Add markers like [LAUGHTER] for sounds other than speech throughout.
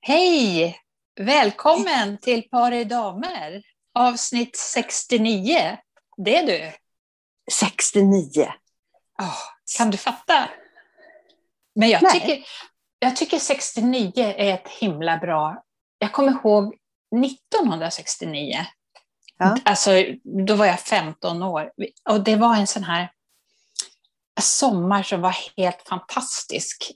Hej! Välkommen till Par i damer, avsnitt 69. Det är du. 69. Oh, kan du fatta? Men jag tycker, jag tycker 69 är ett himla bra... Jag kommer ihåg 1969. Ja. Alltså, då var jag 15 år. Och det var en sån här sommar som var helt fantastisk.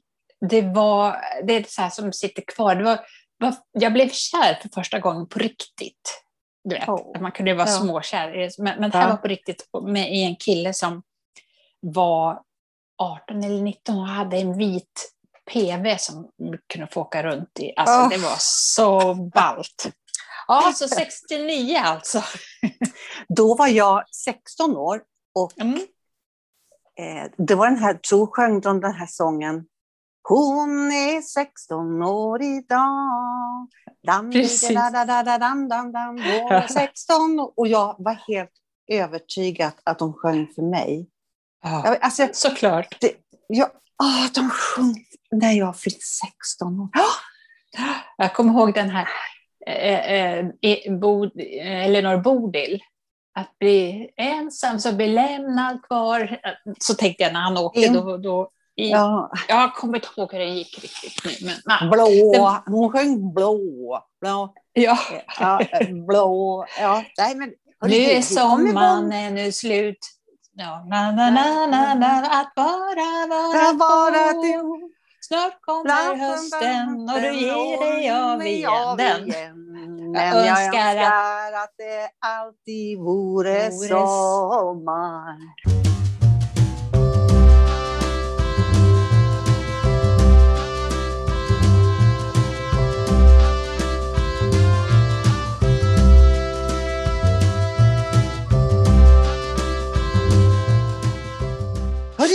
Det var det är så här som sitter kvar. Det var, var, jag blev kär för första gången på riktigt. Du vet, oh. Man kunde vara ja. småkär, men, men det här ja. var på riktigt med, i en kille som var 18 eller 19 och hade en vit PV som kunde få åka runt i. Alltså oh. det var så ballt. Ja, alltså [LAUGHS] 69 alltså. Då var jag 16 år och mm. eh, det var den här, Tro sjöng de den här sången hon är 16 år idag. Dam, da, da, da, dam, dam, dam, dam, [LAUGHS] 16 Och jag var helt övertygad att de sjöng för mig. Ja, alltså, såklart. Det, jag, åh, de sjöng när jag fyllt 16 år. Jag kommer ihåg den här eh, eh, Bod, Elinor Bodil. Att bli ensam så bli lämnad kvar. Så tänkte jag när han åkte. Då, då, i, ja. Jag kommer inte ihåg hur det gick riktigt nu. Men, nej. Blå, hon sjöng blå. blå. Ja. ja blå. Ja, nej, men, nu är sommaren ännu slut. Ja, na, na, na, na, na, att bara vara, vara du. Snart kommer hösten och du ger dig av igen den. Men jag önskar att det alltid vore sommar.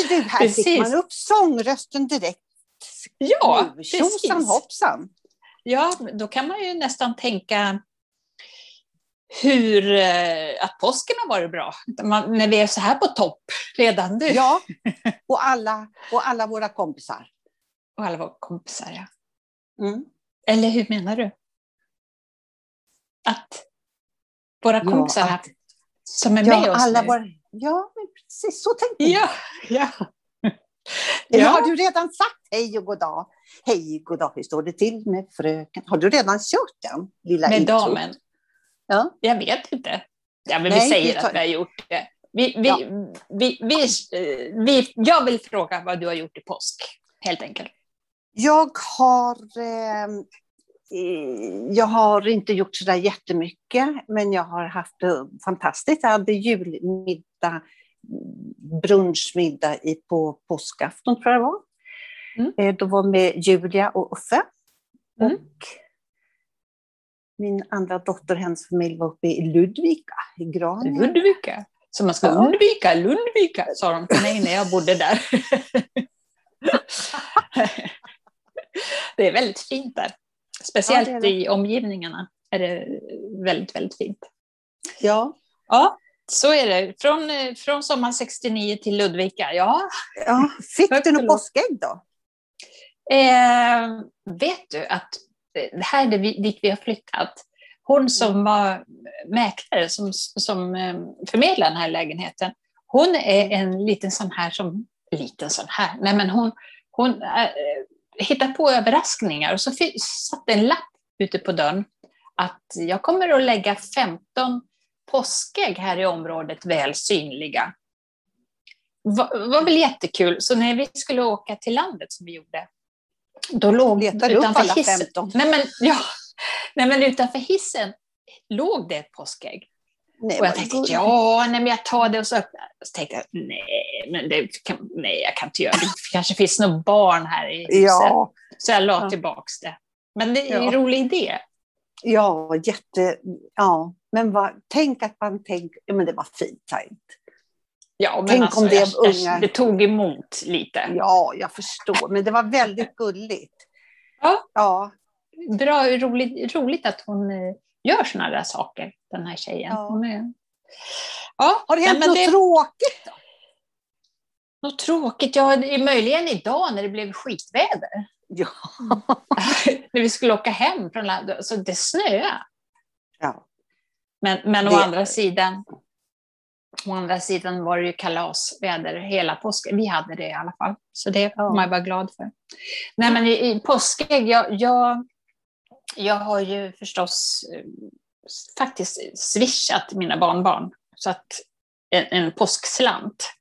Hörde du, här precis. fick man upp sångrösten direkt. Ja. Tjosan hoppsan. Ja, då kan man ju nästan tänka hur, eh, att påsken har varit bra. Man, när vi är så här på topp redan nu. Ja, och alla, och alla våra kompisar. Och alla våra kompisar, ja. Mm. Eller hur menar du? Att våra kompisar ja, att, som är ja, med oss alla nu. Våra, ja, precis så tänkte jag. Ja, ja. [LAUGHS] Eller ja. har du redan sagt hej och god dag? Hej, god dag, hur står det till med fröken? Har du redan kört den? Lilla med intro? damen? Ja. Jag vet inte. Ja, men Nej, vi säger tar... att vi har gjort det. Vi, vi, ja. vi, vi, vi, jag vill fråga vad du har gjort i påsk, helt enkelt. Jag har, eh, jag har inte gjort så där jättemycket, men jag har haft det fantastiskt. Jag hade julmiddag brunchmiddag i, på påskafton, tror jag det var. Mm. Eh, då var med Julia och Uffe. Mm. Och min andra dotter och hennes familj var uppe i Ludvika, i Graninge. Ludvika? Så man ska undvika Lundvika, sa de till mig när jag bodde där. [LAUGHS] det är väldigt fint där. Speciellt ja, det det. i omgivningarna är det väldigt, väldigt fint. Ja. Ja, så är det. Från, eh, från sommar 69 till Ludvika, ja. ja fick du något påskägg då? Eh, vet du att det här är dit vi har flyttat. Hon som mm. var mäklare, som, som eh, förmedlade den här lägenheten, hon är en liten sån här som, liten sån här, nej men hon, hon hittar på överraskningar och så satt en lapp ute på dörren att jag kommer att lägga 15 påskägg här i området väl synliga. Det var väl jättekul, så när vi skulle åka till landet som vi gjorde, då låg Letar utanför hissen, 15. nej men, ja, nej men utanför hissen låg det ett påskägg. Nej, och jag tänkte, ja, nej, men jag tar det och så öppnar Så tänkte jag, nej, men det kan, nej, jag kan inte göra det. Det kanske finns något barn här i huset. Ja. Så jag la ja. tillbaka det. Men det är en ja. rolig idé. Ja, jätte... Ja, men vad, tänk att man tänker... Ja, men det var fint tänkt. Ja, men tänk alltså, om det, jag, unga... det tog emot lite. Ja, jag förstår. Men det var väldigt gulligt. Ja. ja. Bra, roligt, roligt att hon eh, gör sådana där saker, den här tjejen. Ja. Är... ja. Har det hänt något det... tråkigt då? Något tråkigt? Ja, möjligen idag när det blev skitväder. Ja. [LAUGHS] När vi skulle åka hem från landet, så det snöade. ja. Men, men Det- å, andra sidan, å andra sidan var det ju kalasväder hela påsken. Vi hade det i alla fall, så det får Ja. man vara glad för. Nej, men i, i påskägg, jag, jag, jag har ju förstås eh, faktiskt swishat mina barnbarn så att en, en påskslant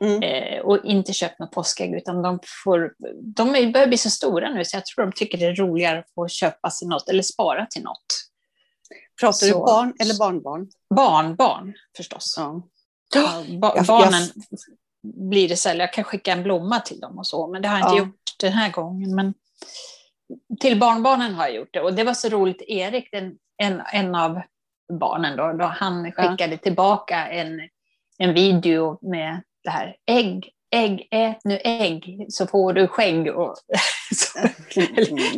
Mm. eh, och inte köpt något påskägg utan de, får, de börjar bli så stora nu så jag tror de tycker det är roligare att få köpa sig något eller spara till något. Pratar du Så- barn eller barnbarn? Barnbarn förstås. Ja. Ba- jag- barnen blir det sällan. Jag kan skicka en blomma till dem och så, men det har jag inte Ja. gjort den här gången. Men till barnbarnen har jag gjort det. Och det var så roligt, Erik, en, en, en av barnen, då, då han skickade tillbaka en, en video med det här ägg, ägg, ät nu ägg så får du skägg. Och, [LAUGHS] så,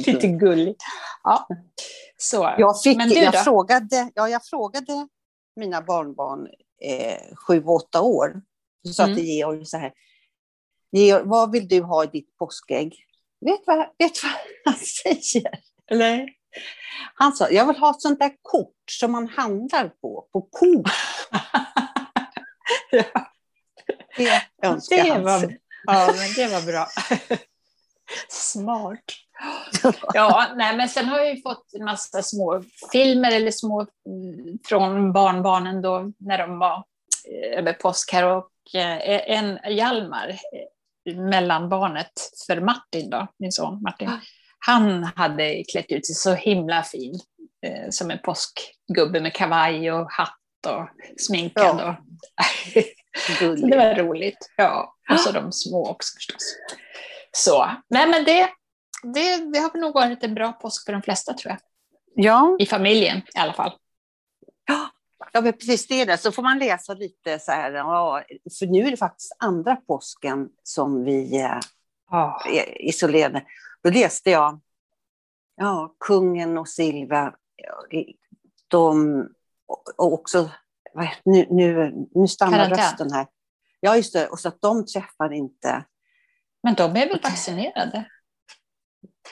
lite gulligt. Ja. Så. Jag, fick, Men du jag, då? frågade, ja, jag frågade mina barnbarn eh, sju, åtta år. Så sa Mm. till Georg så här. Georg, vad vill du ha i ditt påskägg? Vet vad, vet vad han säger? Eller? Han sa, jag vill ha ett sånt där kort som man handlar på, på Coop. [LAUGHS] ja. Det önskar Det han var, sig. ja, men det var bra. [LAUGHS] Smart. Ja, nej, men sen har jag ju fått en massa små filmer eller små mm, från barnbarnen då när de var eh, över påsk här och eh, en Hjalmar, eh, mellanbarnet för Martin då, min son Martin, han hade klätt ut sig så himla fin eh, som en påskgubbe med kavaj och hatt och sminkad. Ja. Och, [LAUGHS] det var roligt. Ja, och så de små också förstås. Så, nej men det, det, det har nog varit en bra påsk för de flesta tror jag. Ja, I familjen i alla fall. ja men precis det. är det. Så får man läsa lite så här. Ja, för nu är det faktiskt andra påsken som vi Ja. är isolerade. Då läste jag ja, kungen och Silvia. ja, De, och också, nu, nu, nu stannar Karantän. rösten här. Ja, just det. Och så att de träffar inte, Men de är väl vaccinerade?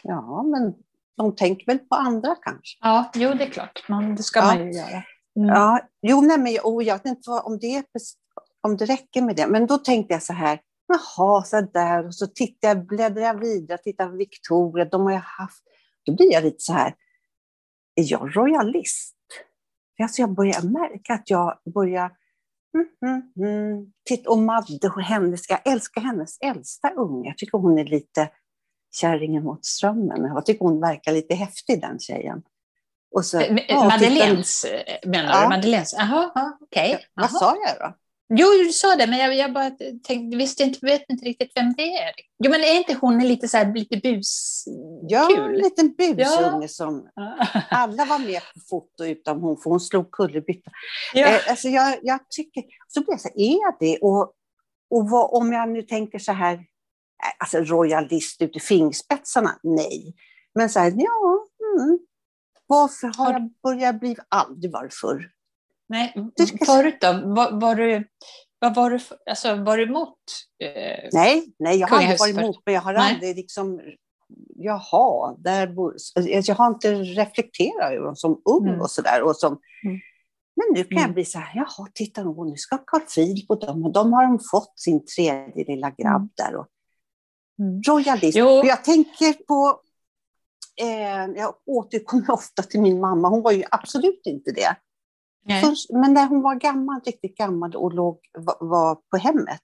ja, men de tänker väl på andra kanske. Ja, jo det är klart. Man, det ska Ja. man ju göra. Mm. Ja, jo, nej, men och jag vet inte om, det, om det räcker med det. Men då tänkte jag så här, jaha, så där. Och så tittar jag, bläddrar jag vidare, tittar på Victoria, de har jag haft. Då blir jag lite så här, är jag royalist? Alltså jag börjar märka att jag börjar Mm, mm, mm. Titta, och Madde, och hennes, jag älskar hennes äldsta unge. Jag tycker hon är lite kärringen mot strömmen. Jag tycker hon verkar lite häftig den tjejen. Och så, Eh, ja, Madeleines eh, menar Ja. du? Madeleines? Jaha, ja, okej. titta- Vad sa jag då? Jo, du sa det, men jag, jag bara tänkte, visste inte, vet inte riktigt vem det är. Jo, men är inte hon lite så här, lite bus... Ja, en liten busunge Ja. som [LAUGHS] alla var med på foto utom hon, för hon slog kullerbytta. Ja. Eh, alltså jag, jag tycker, så blir jag så här, är jag det? Och, och vad, om jag nu tänker så här, eh, alltså royalist ut i fingerspetsarna, nej. Men så här, ja, mm. varför har Har- jag börjat bli, aldrig varit förr. Nej, förut då? Var, var, du, vad var, du, alltså, var du emot? Eh, Nej, nej, jag har aldrig varit emot, men jag har Nej. aldrig liksom, jaha, där bor, alltså, jag har inte reflekterat över dem som ung Mm. och sådär. Mm. Men nu kan jag Mm. bli så här, jaha, titta nu, nu ska Carl Philip och de, och de har de fått sin tredje lilla grabb Mm. där. Och, Mm. royalist. Jo. Jag tänker på, eh, jag återkommer ofta till min mamma, hon var ju absolut inte det. Först, men när hon var gammal, riktigt gammal och låg, var, på hemmet,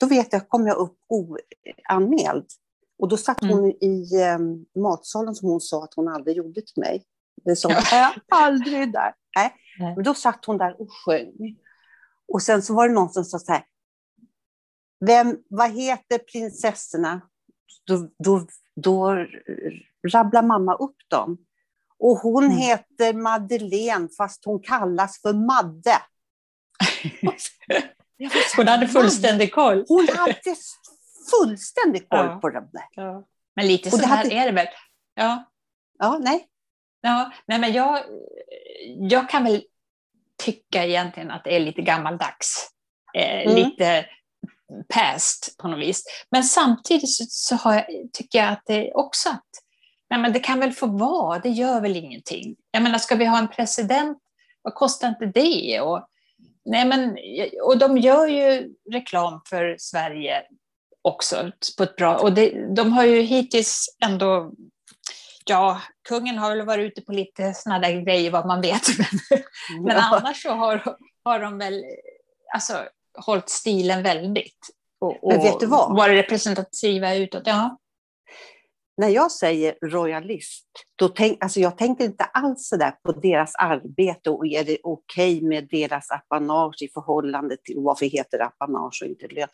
då vet jag, kom jag upp oanmäld. Och då satt hon i eh, matsalen som hon sa att hon aldrig gjorde till mig. Det sa [LAUGHS] jag aldrig där. Nej. Nej. Men då satt hon där och sjöng. Och sen så var det någon som sa så här, Vem, vad heter prinsessorna? Då, då, då rabblar mamma upp dem. Och hon Mm. heter Madeleine fast hon kallas för Madde. [LAUGHS] Hon hade fullständig koll. Hon hade fullständig koll Ja. på dem där. Ja. Men lite så det här hade- är det väl. Ja, Ja, nej. ja. Nej, men jag, jag kan väl tycka egentligen att det är lite gammaldags. Eh, Mm. Lite past på något vis. Men samtidigt så, så har jag, tycker jag att det också att nej men det kan väl få vara, det gör väl ingenting. Jag menar, ska vi ha en president, vad kostar inte det? Och, nej men, och de gör ju reklam för Sverige också på ett bra... Och det, de har ju hittills ändå... Ja, kungen har väl varit ute på lite sådana där grejer vad man vet. [LAUGHS] Men, men annars så har, har de väl alltså, hållit stilen väldigt. Och, och Men vet du vad? varit representativa utåt. Ja. När jag säger royalist, då tänk, alltså jag tänker inte alls så där på deras arbete och är det okej okay med deras apanage i förhållande till varför heter det apanage och inte lön.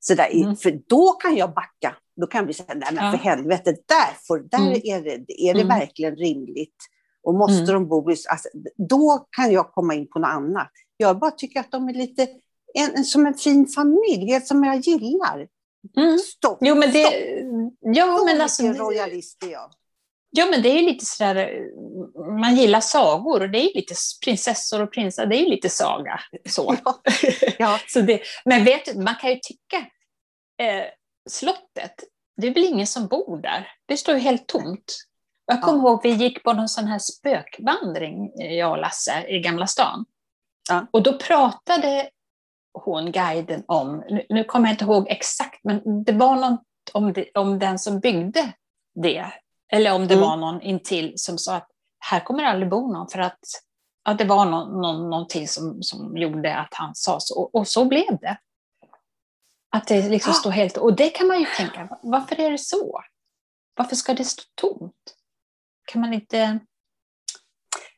Så där, mm. För då kan jag backa. Då kan vi säga, nej men för helvete, där, får, där mm. är det, är det mm. verkligen rimligt. Och måste mm. de bo i... Alltså, då kan jag komma in på något annat. Jag bara tycker att de är lite en, som en fin familj, som jag gillar. Mm. Stopp. Jo, men det, ja, men alltså, royalist är jag. Ja, men det är lite sådär, man gillar sagor och det är lite prinsessor och prinsar, det är lite saga. Så. [LAUGHS] Ja. ja. [LAUGHS] så det, men vet du, man kan ju tycka, eh, slottet, det är väl ingen som bor där? Det står ju helt tomt. Jag kommer ja. ihåg vi gick på någon sån här spökvandring, jag och Lasse, i Gamla stan. Ja. Och då pratade hon, guiden, om, nu, nu kommer jag inte ihåg exakt, men det var något om, det, om den som byggde det, eller om det mm. var någon intill som sa att här kommer aldrig bo någon, för att, att det var någon, någon, någonting som, som gjorde att han sa så, och, och så blev det. Att det liksom står helt... Och det kan man ju tänka, varför är det så? Varför ska det stå tomt? Kan man inte...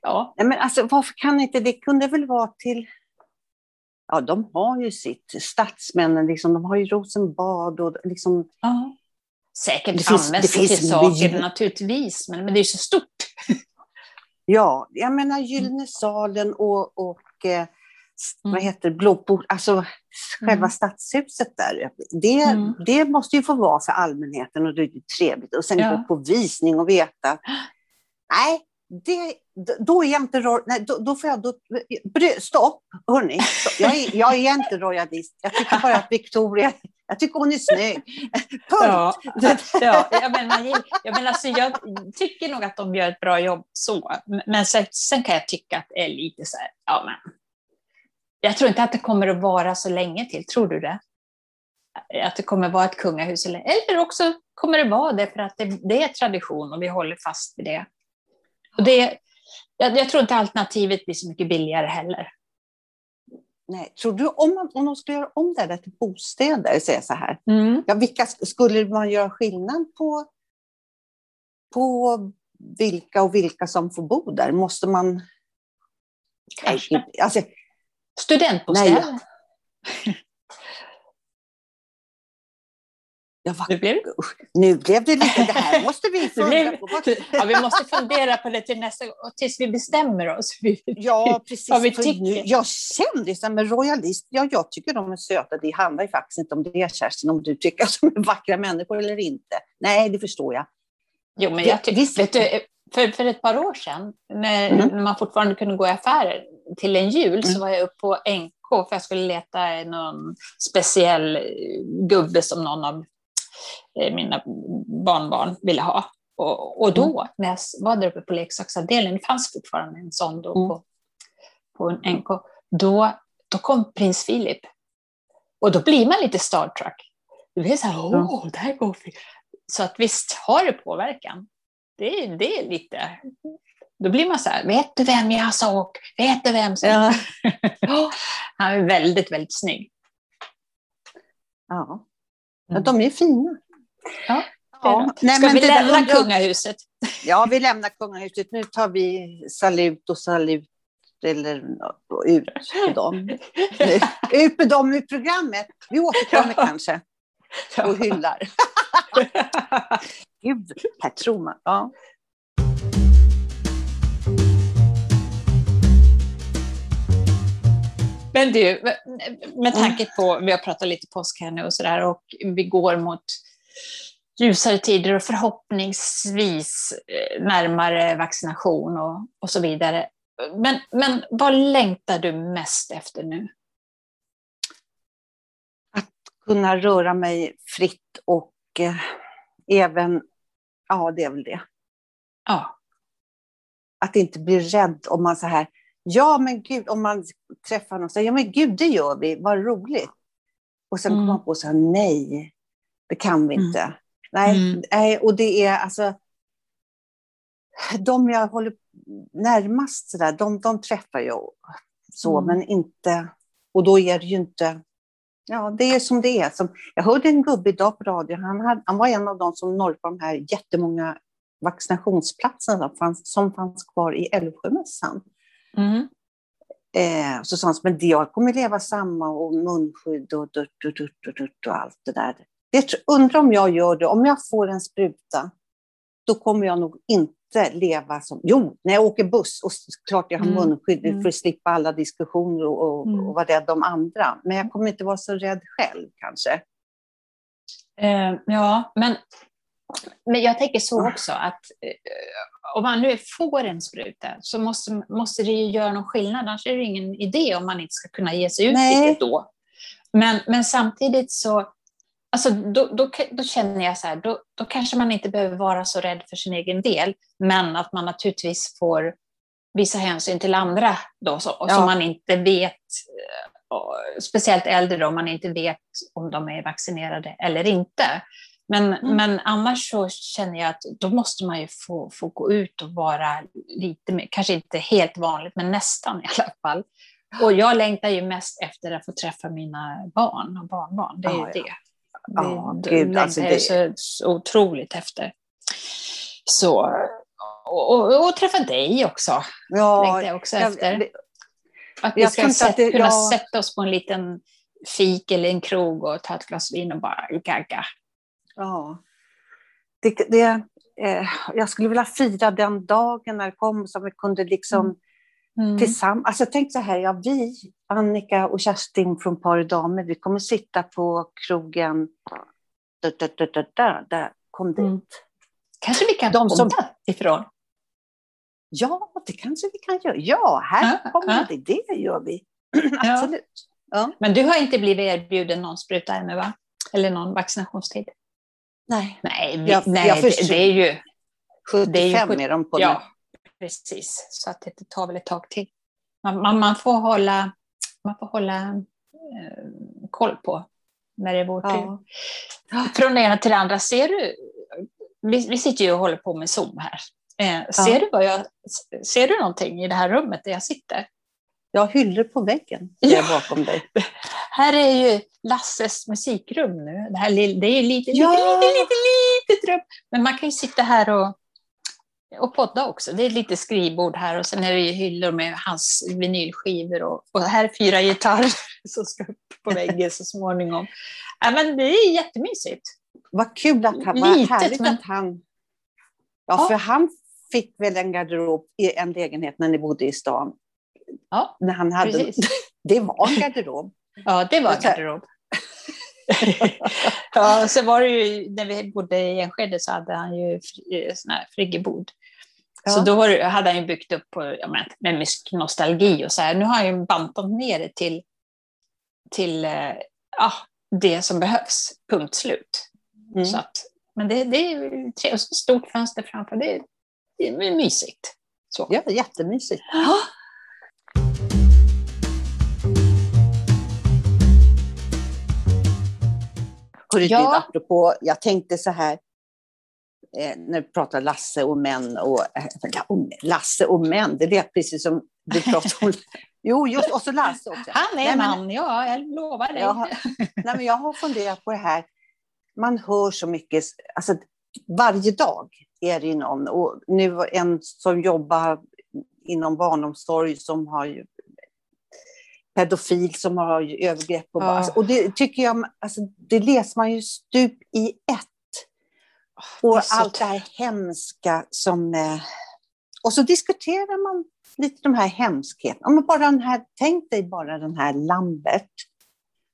Ja. Nej, men alltså, varför kan inte det? kunde väl vara till... Ja, de har ju sitt, statsmännen, liksom, de har ju Rosenbad och liksom... Ja. Säkert det finns, används det till saker by... naturligtvis, men, men det är så stort. [LAUGHS] Ja, jag menar Gyllene salen och, och eh, vad mm. heter blåbord, alltså själva mm. stadshuset där. Det, mm. det måste ju få vara för allmänheten och det är trevligt. Och sen ja. gå på visning och veta. [GASPS] Nej, det, då är jag inte nej, då, då får jag, då, stopp, hörni. Jag är, jag är inte royalist. Jag tycker bara att Victoria, jag tycker hon är snygg. Punkt. Ja, ja, jag, menar, jag, menar, alltså, jag tycker nog att de gör ett bra jobb så. Men sen, sen kan jag tycka att det är lite så här, ja men jag tror inte att det kommer att vara så länge till, tror du det? Att det kommer att vara ett kungahus, eller, eller också kommer det vara det för att det, det är tradition och vi håller fast vid det. Och det jag, jag, tror inte alternativet blir så mycket billigare heller. Nej, tror du om, man, om de skulle göra om det där till bostäder, säger så här, mm. ja, vilka, skulle man göra skillnad på, på vilka och vilka som får bo där? Måste man... Kanske. Alltså, Studentbostäder. Nej, Vad... nu, blev det... nu blev det lite, det här måste vi [LAUGHS] fundera på. ja, vi måste fundera på det till nästa gång, tills vi bestämmer oss. [LAUGHS] Ja, precis. Vad vi tycker. Ja, kändisar med royalist, ja, jag tycker de är söta. Det handlar ju faktiskt inte om det, Kerstin, om du tycker att de är vackra människor eller inte. Nej, det förstår jag. Jo, men jag tycker, vet du, för, för ett par år sedan, när, mm. man fortfarande kunde gå i affärer, till en jul mm. så var jag uppe på NK för jag skulle leta någon speciell gubbe som någon av eh, mina barnbarn ville ha. Och, och då, mm. när jag var där uppe på leksaksavdelningen, det fanns fortfarande en sån då mm. på, på en NK, då, då kom prins Philip. Och då blir man lite Star Trek. Det blir så här, åh, där går vi. Så att visst har det påverkan. Det, det är lite då blir man så här, vet du vem jag såg? Vet du vem som... Ja. [LAUGHS] Han är väldigt, väldigt snygg. Ja, ja de är fina. Ja. Ja. Nej, Ska vi lämna där, kungahuset? Ja, vi lämnar kungahuset. Nu tar vi salut och salut eller ut med dem. [LAUGHS] ut med dem ur programmet. Vi återkommer ja. kanske och hyllar. [LAUGHS] Gud, här tror man. Ja. Men du, med tanke på, vi har pratat lite påsk här nu och sådär och vi går mot ljusare tider och förhoppningsvis eh, närmare vaccination och, och så vidare. Men, men vad längtar du mest efter nu? Att kunna röra mig fritt och eh, även, ja det är väl det. Ja. Att inte bli rädd om man så här, ja men gud, om man träffar någon och säger, ja men gud det gör vi, vad roligt. Och sen mm. kommer man på så här, nej, det kan vi mm. inte. Mm. Nej, nej, och det är alltså, de jag håller närmast så där, de, de träffar jag så, mm. men inte, och då är det ju inte, ja det är som det är. Som, jag hörde en gubbe idag på radio, han, hade, han var en av de som på de här jättemånga vaccinationsplatserna som fanns, som fanns kvar i Älvsjömässan. Mm. Eh, så sa han, men jag kommer leva samma och munskydd och durt, durt, durt, durt, och allt det där. Det, undrar om jag gör det, om jag får en spruta, då kommer jag nog inte leva som... Jo, när jag åker buss, och klart jag har mm. munskydd mm. för att slippa alla diskussioner och, och, mm. och vara rädd om andra. Men jag kommer inte vara så rädd själv kanske. Eh, ja, men, men jag tänker så också att eh, om man nu får en spruta så måste, måste det ju göra någon skillnad, annars är det ingen idé om man inte ska kunna ge sig ut Nej. då. Men, men samtidigt så Alltså, då, då, då, känner jag så här, då, då kanske man inte behöver vara så rädd för sin egen del, men att man naturligtvis får visa hänsyn till andra då, så, ja. som man inte vet, eh, speciellt äldre om man inte vet om de är vaccinerade eller inte. Men, mm. men annars så känner jag att då måste man ju få, få gå ut och vara lite mer, kanske inte helt vanligt, men nästan i alla fall. Och jag längtar ju mest efter att få träffa mina barn och barnbarn. Det är ja, ju det. Ja, det, gud, alltså det... så, så otroligt efter. Så, och, och, och, träffa dig också. Ja, längtar jag också jag, efter. Det, att vi ska sätt, det, kunna ja. sätta oss på en liten fik eller en krog och ta ett glas vin och bara gagga. Ja. Det, det, eh, jag skulle vilja fira den dagen när det kom, så vi kunde liksom mm. Mm. Tillsammans, alltså tänk så här, ja, vi, Annika och Kerstin från Par damer, vi kommer sitta på krogen, där, där, där, där, där, där. kom dit. Mm. Kanske vi kan De som, ifrån? Ja, det kanske vi kan göra. Ja, här ja, kommer ja. det, det gör vi. Absolut. Ja. Men du har inte blivit erbjuden någon spruta ännu, va? Eller någon vaccinationstid? Nej. Nej, vi, jag, nej jag det, det, är ju... 75 det är, ju, är de på ja, Precis, så att det tar väl ett tag till. Man, man, man får hålla, man får hålla eh, koll på när det är vår tur. Ja. Från det ena till det andra, ser du, vi, vi sitter ju och håller på med Zoom här. Eh, ser, ja. du vad jag, ser du någonting i det här rummet där jag sitter? Jag har hyllor på väggen ja. bakom dig. [LAUGHS] Här är ju Lasses musikrum nu. Det, här, det är lite, ja. lite, lite, lite, litet rum. Men man kan ju sitta här och och podda också. Det är lite skrivbord här och sen är det hyllor med hans vinylskivor och, och här är fyra gitarrer [LAUGHS] som ska upp på väggen så småningom. Ja, men det är jättemysigt. Vad kul att han, vad Litet, härligt men... att han... Ja, ja, för han fick väl en garderob i en lägenhet när ni bodde i stan. Ja, när han hade, precis. [LAUGHS] Det var en garderob. Ja, det var en garderob. [LAUGHS] ja, så var det ju, när vi bodde i Enskede så hade han ju sån här friggebod. Ja. Så då hade han ju byggt upp på, ja, med, med nostalgi och så här. Nu har han ju bantat ner det till, till eh, ja, det som behövs, punkt slut. Mm. Så att, men det, det är trevligt, stort fönster framför, det, det är mysigt. Så. Ja, jättemysigt. Ja. Hörru, ja. apropå, jag tänkte så här, eh, när du pratar Lasse och män, och, eh, Lasse och män, det är precis som du pratar om. [LAUGHS] Jo, just, och så Lasse också. Han är nej, man, men, ja, jag lovar dig. Jag har, nej, men jag har funderat på det här, man hör så mycket, alltså varje dag är det någon, och nu en som jobbar inom barnomsorg som har pedofil som har övergrepp på barn. Ja. Och det tycker jag, alltså, det läser man ju stup i ett. Och det allt det här hemska som... Eh, och så diskuterar man lite de här hemskheterna. bara den här, tänk dig bara den här Lambert.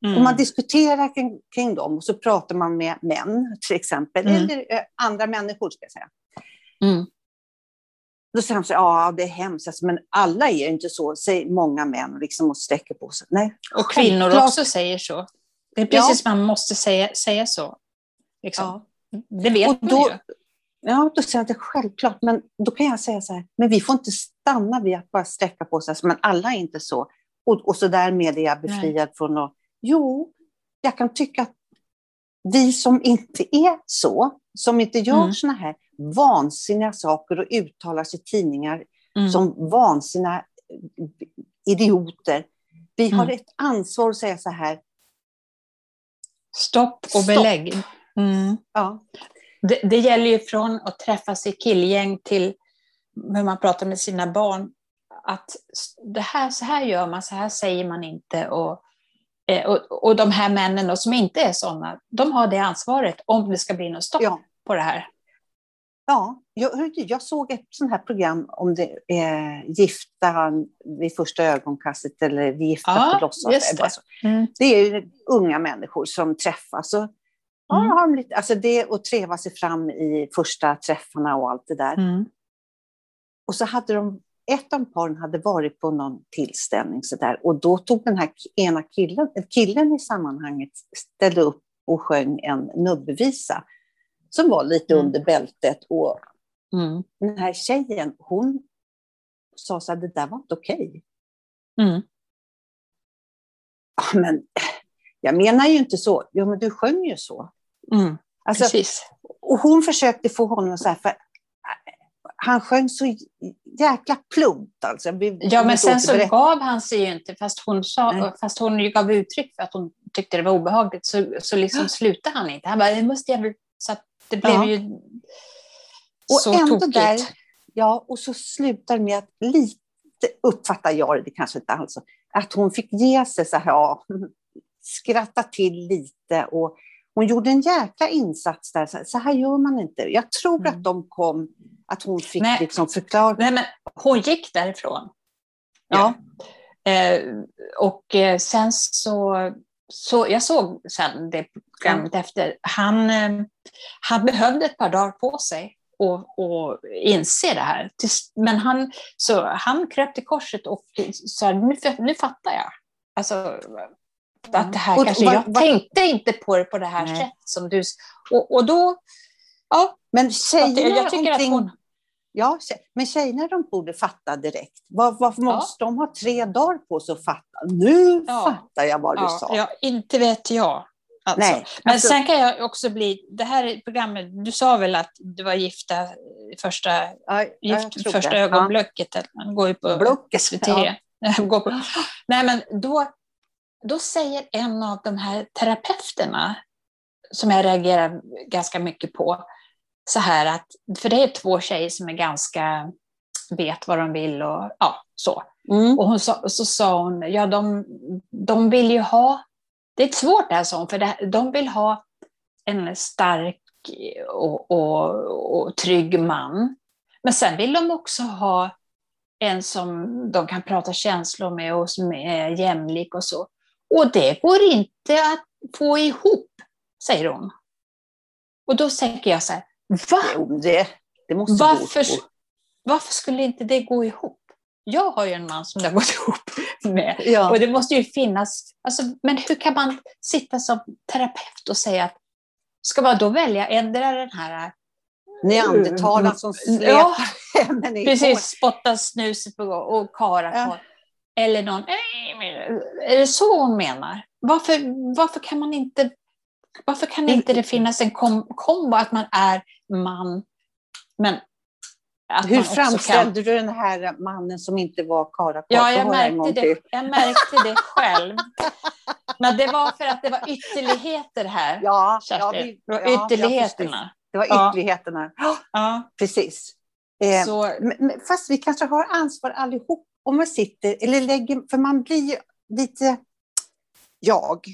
Mm. Om man diskuterar kring, kring dem och så pratar man med män till exempel, mm. eller eh, andra människor ska jag säga. Mm. Då säger de så ja det är hemskt, alltså, men alla är inte så, säger många män liksom och sträcker på sig. Nej, och kvinnor Självklart. också säger så. Det är precis ja. man måste säga, säga så. Liksom. Ja. Det vet och då, man ju. Ja, då säger jag att det är självklart, men då kan jag säga så här, men vi får inte stanna vid att bara sträcka på oss, men alla är inte så. Och, och så därmed är jag befriad Nej. från att, jo, jag kan tycka att vi som inte är så, som inte gör mm. såna här vansinniga saker och uttalar sig i tidningar mm. som vansinniga idioter. Vi mm. har ett ansvar att säga så här. Stopp och belägg. Mm. Ja. Det, det, gäller ju från att träffas i killgäng till hur man pratar med sina barn. Att det här, så här gör man, så här säger man inte. Och, eh, och, och de här männen då, som inte är sådana, de har det ansvaret om det ska bli något stopp ja. på det här. Ja, jag, jag såg ett sånt här program om det är gifta vid första ögonkastet eller gifta ja, på låtsas. Det. Mm. det är ju unga människor som träffas. Och, ja, mm. lite, alltså det och treva sig fram i första träffarna och allt det där. Mm. Och så hade de, ett av paren hade varit på någon tillställning så där, och då tog den här ena killen, killen i sammanhanget ställde upp och sjöng en nubbevisa som var lite mm. under bältet. Och mm. den här tjejen, hon sa så här, det där var inte okej. Okay. Mm. Ja, men jag menar ju inte så. Ja, men du sjöng ju så. Mm. Alltså, Precis. Och hon försökte få honom så här, för han sjöng så jäkla plumpt. Alltså. ja, men sen så gav han sig ju inte, fast hon, sa, fast hon gav uttryck för att hon tyckte det var obehagligt, så, så liksom slutade han inte. Han bara, det måste jag väl... Så att det blev ja. ju och så ändå tokigt. Där, ja, och så slutar med att lite, uppfattar jag det, det kanske inte alls, att hon fick ge sig så här, ja, [LAUGHS] skratta till lite och hon gjorde en jäkla insats där. Så, så här gör man inte. Jag tror mm. att de kom, att hon fick nej, liksom förklara. Nej, men hon gick därifrån. Ja. ja. Eh, och eh, sen så, så, jag såg sen det programmet mm. efter. Han, eh, han behövde ett par dagar på sig och, och inse det här. Men han, så han kröp till korset och sa, nu, nu fattar jag. Alltså, att det här och, kanske, var, jag var, tänkte inte på det på det här sättet som du... Och, och då... Ja, men tjejerna jag tycker omkring, att hon... Ja, men tjejerna de borde fatta direkt. Var, varför måste ja. de ha tre dagar på sig att fatta? Nu ja. fattar jag vad du ja, sa. Ja, inte vet jag. Alltså. Nej, men alltså... sen kan jag också bli, det här programmet, du sa väl att du var gifta första, ja, gift, första ögonblicket, ja. man går ju på Blocket, SVT. [LAUGHS] Går på, nej men då, då säger en av de här terapeuterna, som jag reagerar ganska mycket på, så här att, för det är två tjejer som är ganska, vet vad de vill och ja, så. Mm. Och hon sa, så sa hon, ja de, de vill ju ha, det är svårt det här sa hon, för det, de vill ha en stark och, och, och trygg man. Men sen vill de också ha en som de kan prata känslor med och som är jämlik och så. Och det går inte att få ihop, säger hon. Och då tänker jag så här, va? Jo, det, det måste varför, varför skulle inte det gå ihop? Jag har ju en man som det har gått [LAUGHS] ihop med. Ja. Och det måste ju finnas, alltså, men hur kan man sitta som terapeut och säga att ska man då välja ändra den här Neandertalaren som släpar ja, [LAUGHS] Precis, spotta snuset på och kara ja. Eller någon, är det så hon menar? Varför, varför kan man inte, varför kan inte det finnas en kom, kombo att man är man, men hur framställde kan... du den här mannen som inte var karakar? Ja, jag märkte, det, jag märkte det själv. Men det var för att det var ytterligheter här, ja, ja, vi, det var ytterligheterna. det var ytterligheterna. Ja. Precis. Eh, Så... Fast vi kanske har ansvar allihop om man sitter, eller lägger, för man blir lite, jag,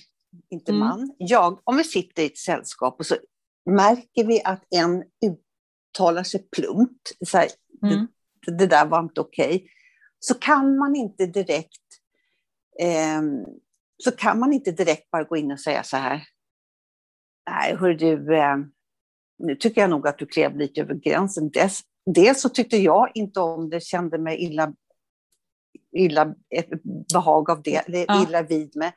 inte mm. man, jag, om vi sitter i ett sällskap och så märker vi att en uttalar sig plumpt, så här, mm. det, det, där var inte okej, okay, så kan man inte direkt eh, så kan man inte direkt bara gå in och säga så här, nej hör du, eh, nu tycker jag nog att du klev lite över gränsen. Dels, dels så tyckte jag inte om det, kände mig illa illa behag av det, eller ja. illa vid med.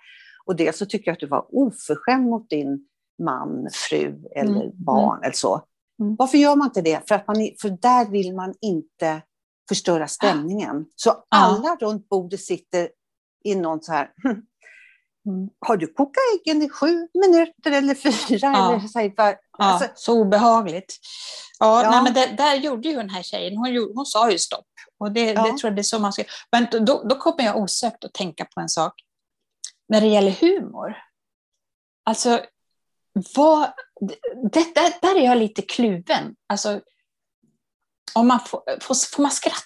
Och dels så tycker jag att du var oförskämd mot din man, fru eller mm. barn mm. eller så. Mm. Varför gör man inte det? För, att man, för där vill man inte förstöra stämningen. Så alla ja. runt bordet sitter i någon så här, hm, Mm. Har du kokat äggen i sju minuter eller fyra? Ja. Eller så, här, bara, alltså. så obehagligt. Ja, ja. Nej, men det, där gjorde ju den här tjejen, hon, gjorde, hon sa ju stopp. Och det, ja. det tror jag det är så man ska... Men då, då kommer jag osökt att tänka på en sak. När det gäller humor. Alltså, vad, det, där, där är jag lite kluven. Alltså, om man får, får, får man skratta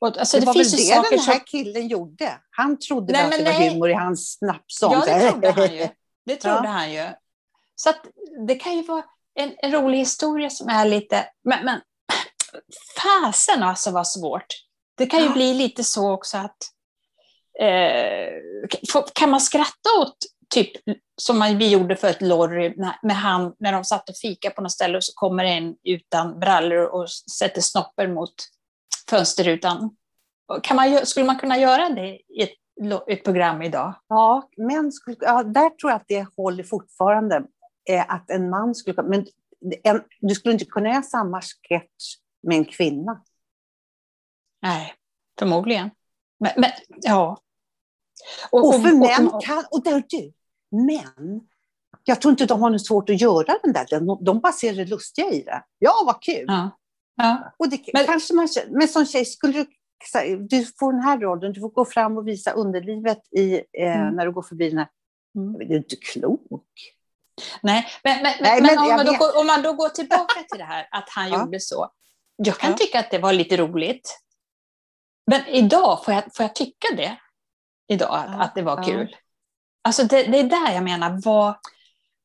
Alltså, det, det var väl det den här som... killen gjorde. Han trodde nej, att det nej. var humor i hans snapsång. Ja, det trodde han ju. Det [LAUGHS] trodde ja. han ju. Så det kan ju vara en, en, rolig historia som är lite... Men, men [CLEARS THROAT] fasen alltså vad svårt. Det kan ju ja. bli lite så också att... Eh, kan man skratta åt, typ som vi gjorde för ett Lorry, med han, när de satt och fika på något ställe och så kommer en utan brallor och sätter snoppen mot fönsterrutan. Kan man, skulle man kunna göra det i ett, ett program idag? Ja, men skulle, ja, där tror jag att det håller fortfarande. Eh, att en man skulle men en, du skulle inte kunna göra samma sketch med en kvinna. Nej, förmodligen. Men, men ja. Och, och för och, män kan, och där du, män, jag tror inte de har något svårt att göra den där, de, de bara ser det lustiga i det. Ja, vad kul! Ja. Ja. Och det, men, kanske man, men som tjej, skulle du, du får den här rollen, du får gå fram och visa underlivet i, eh, mm. när du går förbi den här. Mm. Du är inte klok. Nej, men, men, Nej, men, men om, man då går, om, man då går, tillbaka till det här [LAUGHS] att han ja. gjorde så. Jag kan ja. tycka att det var lite roligt. Men idag, får jag, får jag tycka det? Idag, att, att det var kul? Alltså det, det, är där jag menar, vad,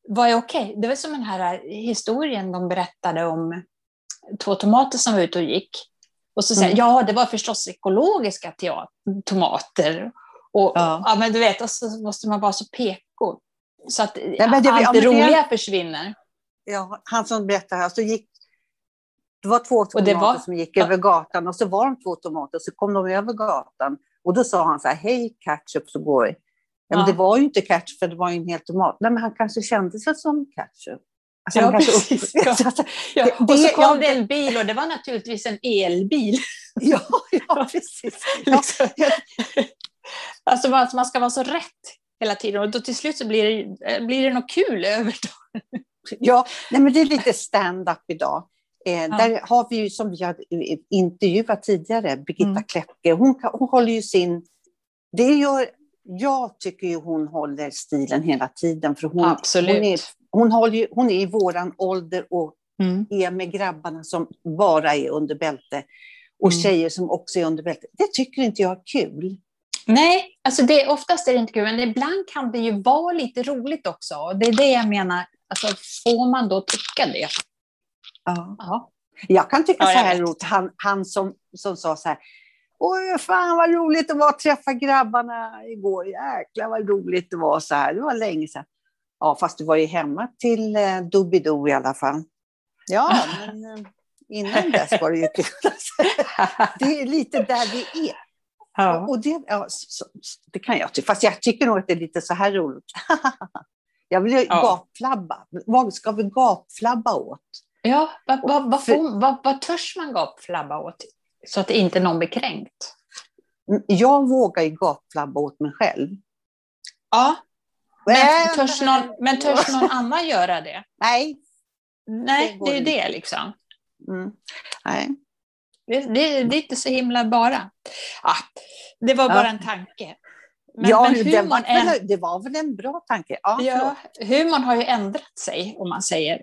vad är okej? Okay? Det var som den här historien de berättade om två tomater som var ute och gick. Och så säger mm. ja det var förstås ekologiska tomater. Och, ja. ja. men du vet, och så måste man vara så peko. Så att ja, det, allt det roliga försvinner. Ja, han som berättade, alltså gick, det var två tomater var, som gick ja. över gatan och så var de två tomater och så kom de över gatan. Och då sa han så här, hej ketchup, så går vi. Ja, men det var ju inte ketchup, för det var ju en hel tomat. Nej, men han kanske kände sig som ketchup. Alltså, ja, precis. [LAUGHS] Ja. och så kom det en bil och det var naturligtvis en elbil. [LAUGHS] Ja, ja precis. [LAUGHS] Ja. Liksom. alltså man, man ska vara så rätt hela tiden och då till slut så blir det, blir det något kul över. Ja, nej, men det är lite stand-up idag. Eh, ja. Där har vi ju, som vi har intervjuat tidigare, Birgitta mm. Kläppke. Hon, hon håller ju sin... Det gör, jag tycker ju hon håller stilen hela tiden. För hon, Absolut. Hon är hon, håller hon är i våran ålder och mm. är med grabbarna som bara är under bälte och mm. tjejer som också är under bälte. Det tycker inte jag är kul. Nej, alltså det, oftast är det inte kul, men ibland kan det ju vara lite roligt också. Det är det jag menar, alltså, får man då tycka det? Ja. ja. Jag kan tycka ja, så här roligt, han, han som, som sa så här, Oj, fan vad roligt det var att träffa grabbarna igår. Jäklar vad roligt det var så här. Det var länge sedan. Ja, fast du var ju hemma till eh, Doobidoo i alla fall. Ja, men eh, innan dess var det ju kul. [LAUGHS] det är lite där vi är. Ja. Och det, ja, så, det kan jag tycka. Fast jag tycker nog att det är lite så här roligt. [LAUGHS] jag vill ju ja. gapflabba. Vad ska vi gapflabba åt? Ja, vad, vad, vad, får, vad, vad törs man gapflabba åt? Så att inte någon blir kränkt. Jag vågar ju gapflabba åt mig själv. Ja, men törs, någon, men törs någon [LAUGHS] annan göra det? Nej. Nej, det, det är ju det liksom. Mm. Nej. Det, det, det, är inte så himla bara. Ah, det var bara ja. en tanke. Men, ja, men det, var, är... det var väl en bra tanke. Ja, ja, humorn har ju ändrat sig, om man säger,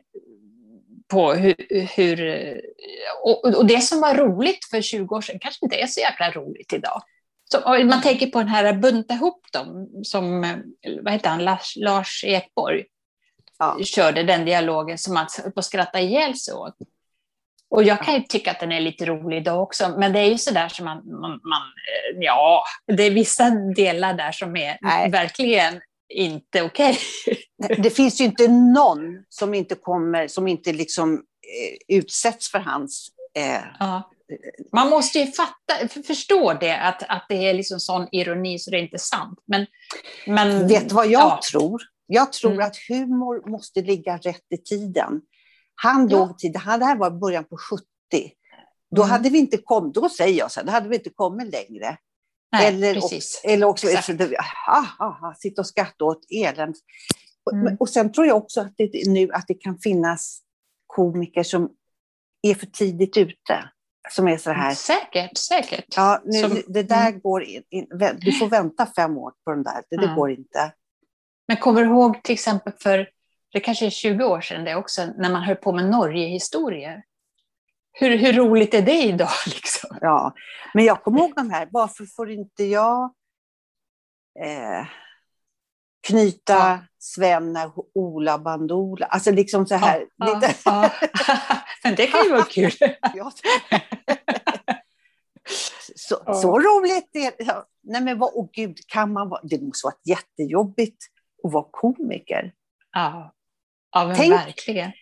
på hur... hur och, och, det som var roligt för 20 år sedan kanske inte är så jäkla roligt idag. Så, man tänker på den här bunta ihop dem, som vad heter han, Lars, Lars Ekborg ja. körde den dialogen som man höll på att skratta ihjäl sig åt. Och jag kan ju tycka att den är lite rolig idag också, men det är ju sådär som man, man, man, ja, det är vissa delar där som är Nej. verkligen inte okej. Okay. Det finns ju inte någon som inte kommer, som inte liksom eh, utsätts för hans eh, ja Man måste ju fatta, förstå det, att, att det är liksom sån ironi så det är inte sant. Men, men, Vet du vad jag ja. tror? Jag tror mm. att humor måste ligga rätt i tiden. Han ja. låg tid, det här var början på 70. Då mm. hade vi inte kommit, då säger jag så här, då hade vi inte kommit längre. Nej, eller, precis. Eller också ah, ah, ah, sitta och skratta åt elände. Mm. Och, sen tror jag också att det, nu att det kan finnas komiker som är för tidigt ute. Som är så här. Säkert, säkert. Ja, nu, som, det där mm. går in, in, Du får vänta fem år på den där. Det, det går inte. Men kommer du ihåg till exempel för, det kanske är 20 år sedan det också, när man höll på med Norge-historier? Hur, hur roligt är det idag? [LAUGHS] Liksom? Ja, men jag kommer ihåg de här, varför får inte jag eh, knyta ja. Sven när Ola Bandola, alltså liksom så här. Ja, lite. Ja, [LAUGHS] men det kan ju vara kul. [LAUGHS] så, så roligt är det. Nej men vad, oh gud, kan man vara, det måste vara jättejobbigt att vara komiker. Ja, ja men Tänk, verkligen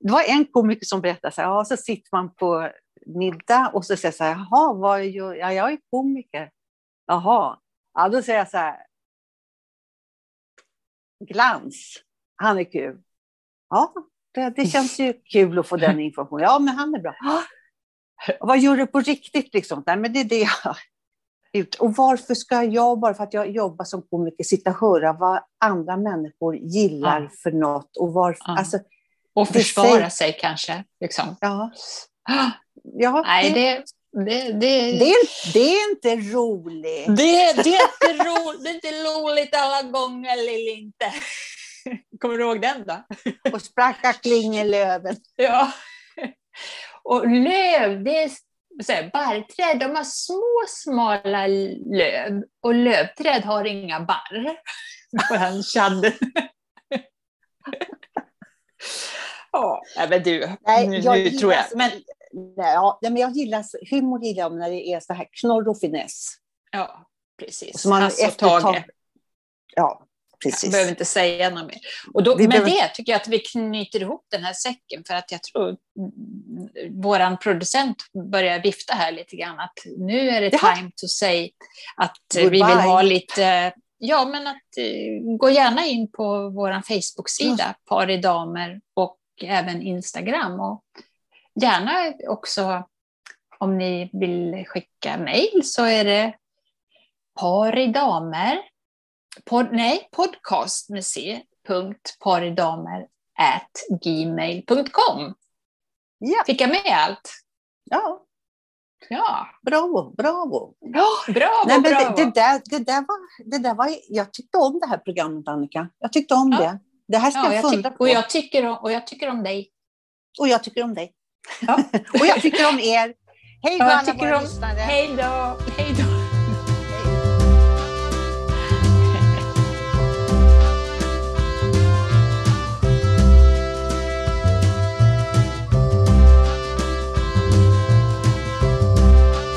det var en komiker som berättade så här, ja, så sitter man på middag och så säger så här, jaha, vad gör ja, jag är komiker. Jaha, ja, då säger jag så här, Glans, han är kul. Ja, det, det känns ju kul att få den [LAUGHS] informationen. Ja, men han är bra. Vad gör du på riktigt? Liksom? Nej, men det är det jag ut. Och varför ska jag, bara för att jag jobbar som komiker, sitta och höra vad andra människor gillar ja. för något? Och varför, ja. alltså, och försvara sig kanske. Liksom. Ja. ja [GASPS] Nej, det, det, det... Det, är, det är inte roligt. Det, det, är inte ro, det är inte roligt alla gånger, Lillinte. [LAUGHS] Kommer du ihåg den då? [LAUGHS] Och spracka klingelöven. Ja. [LAUGHS] Och löv, det är så här, barrträd, de har små smala löv och lövträd har inga barr. På den chadden. Ja, men du, nej, nu, jag nu tror jag. Men, nej, ja, men jag gillar, humor gillar jag när det är så här knorr och finess. Ja, precis. Så man alltså, efter Tage. Ja, precis. Jag behöver inte säga något mer. Och då, med behöver... det tycker jag att vi knyter ihop den här säcken för att jag tror vår producent börjar vifta här lite grann att nu är det Jaha. time to say att Goodbye. vi vill ha lite Ja, men att uh, gå gärna in på vår Facebook-sida, Par i damer, och även Instagram. Och gärna också om ni vill skicka mejl så är det paridamer, pod, nej, podcast med c, paridamer at gmail.com. Ja. Fick jag med allt? Ja. Ja. Bravo, bravo. Ja, bravo, Nej, men bravo. Det, det, där, det, där var, det där var, jag tyckte om det här programmet, Annika. Jag tyckte om ja. det. Det här ska ja, jag fundera på. Och jag, tycker om, och jag tycker om dig. Och jag tycker om dig. Ja. [LAUGHS] och jag tycker om er. Hej då, alla våra lyssnare. Hej då. Hej då.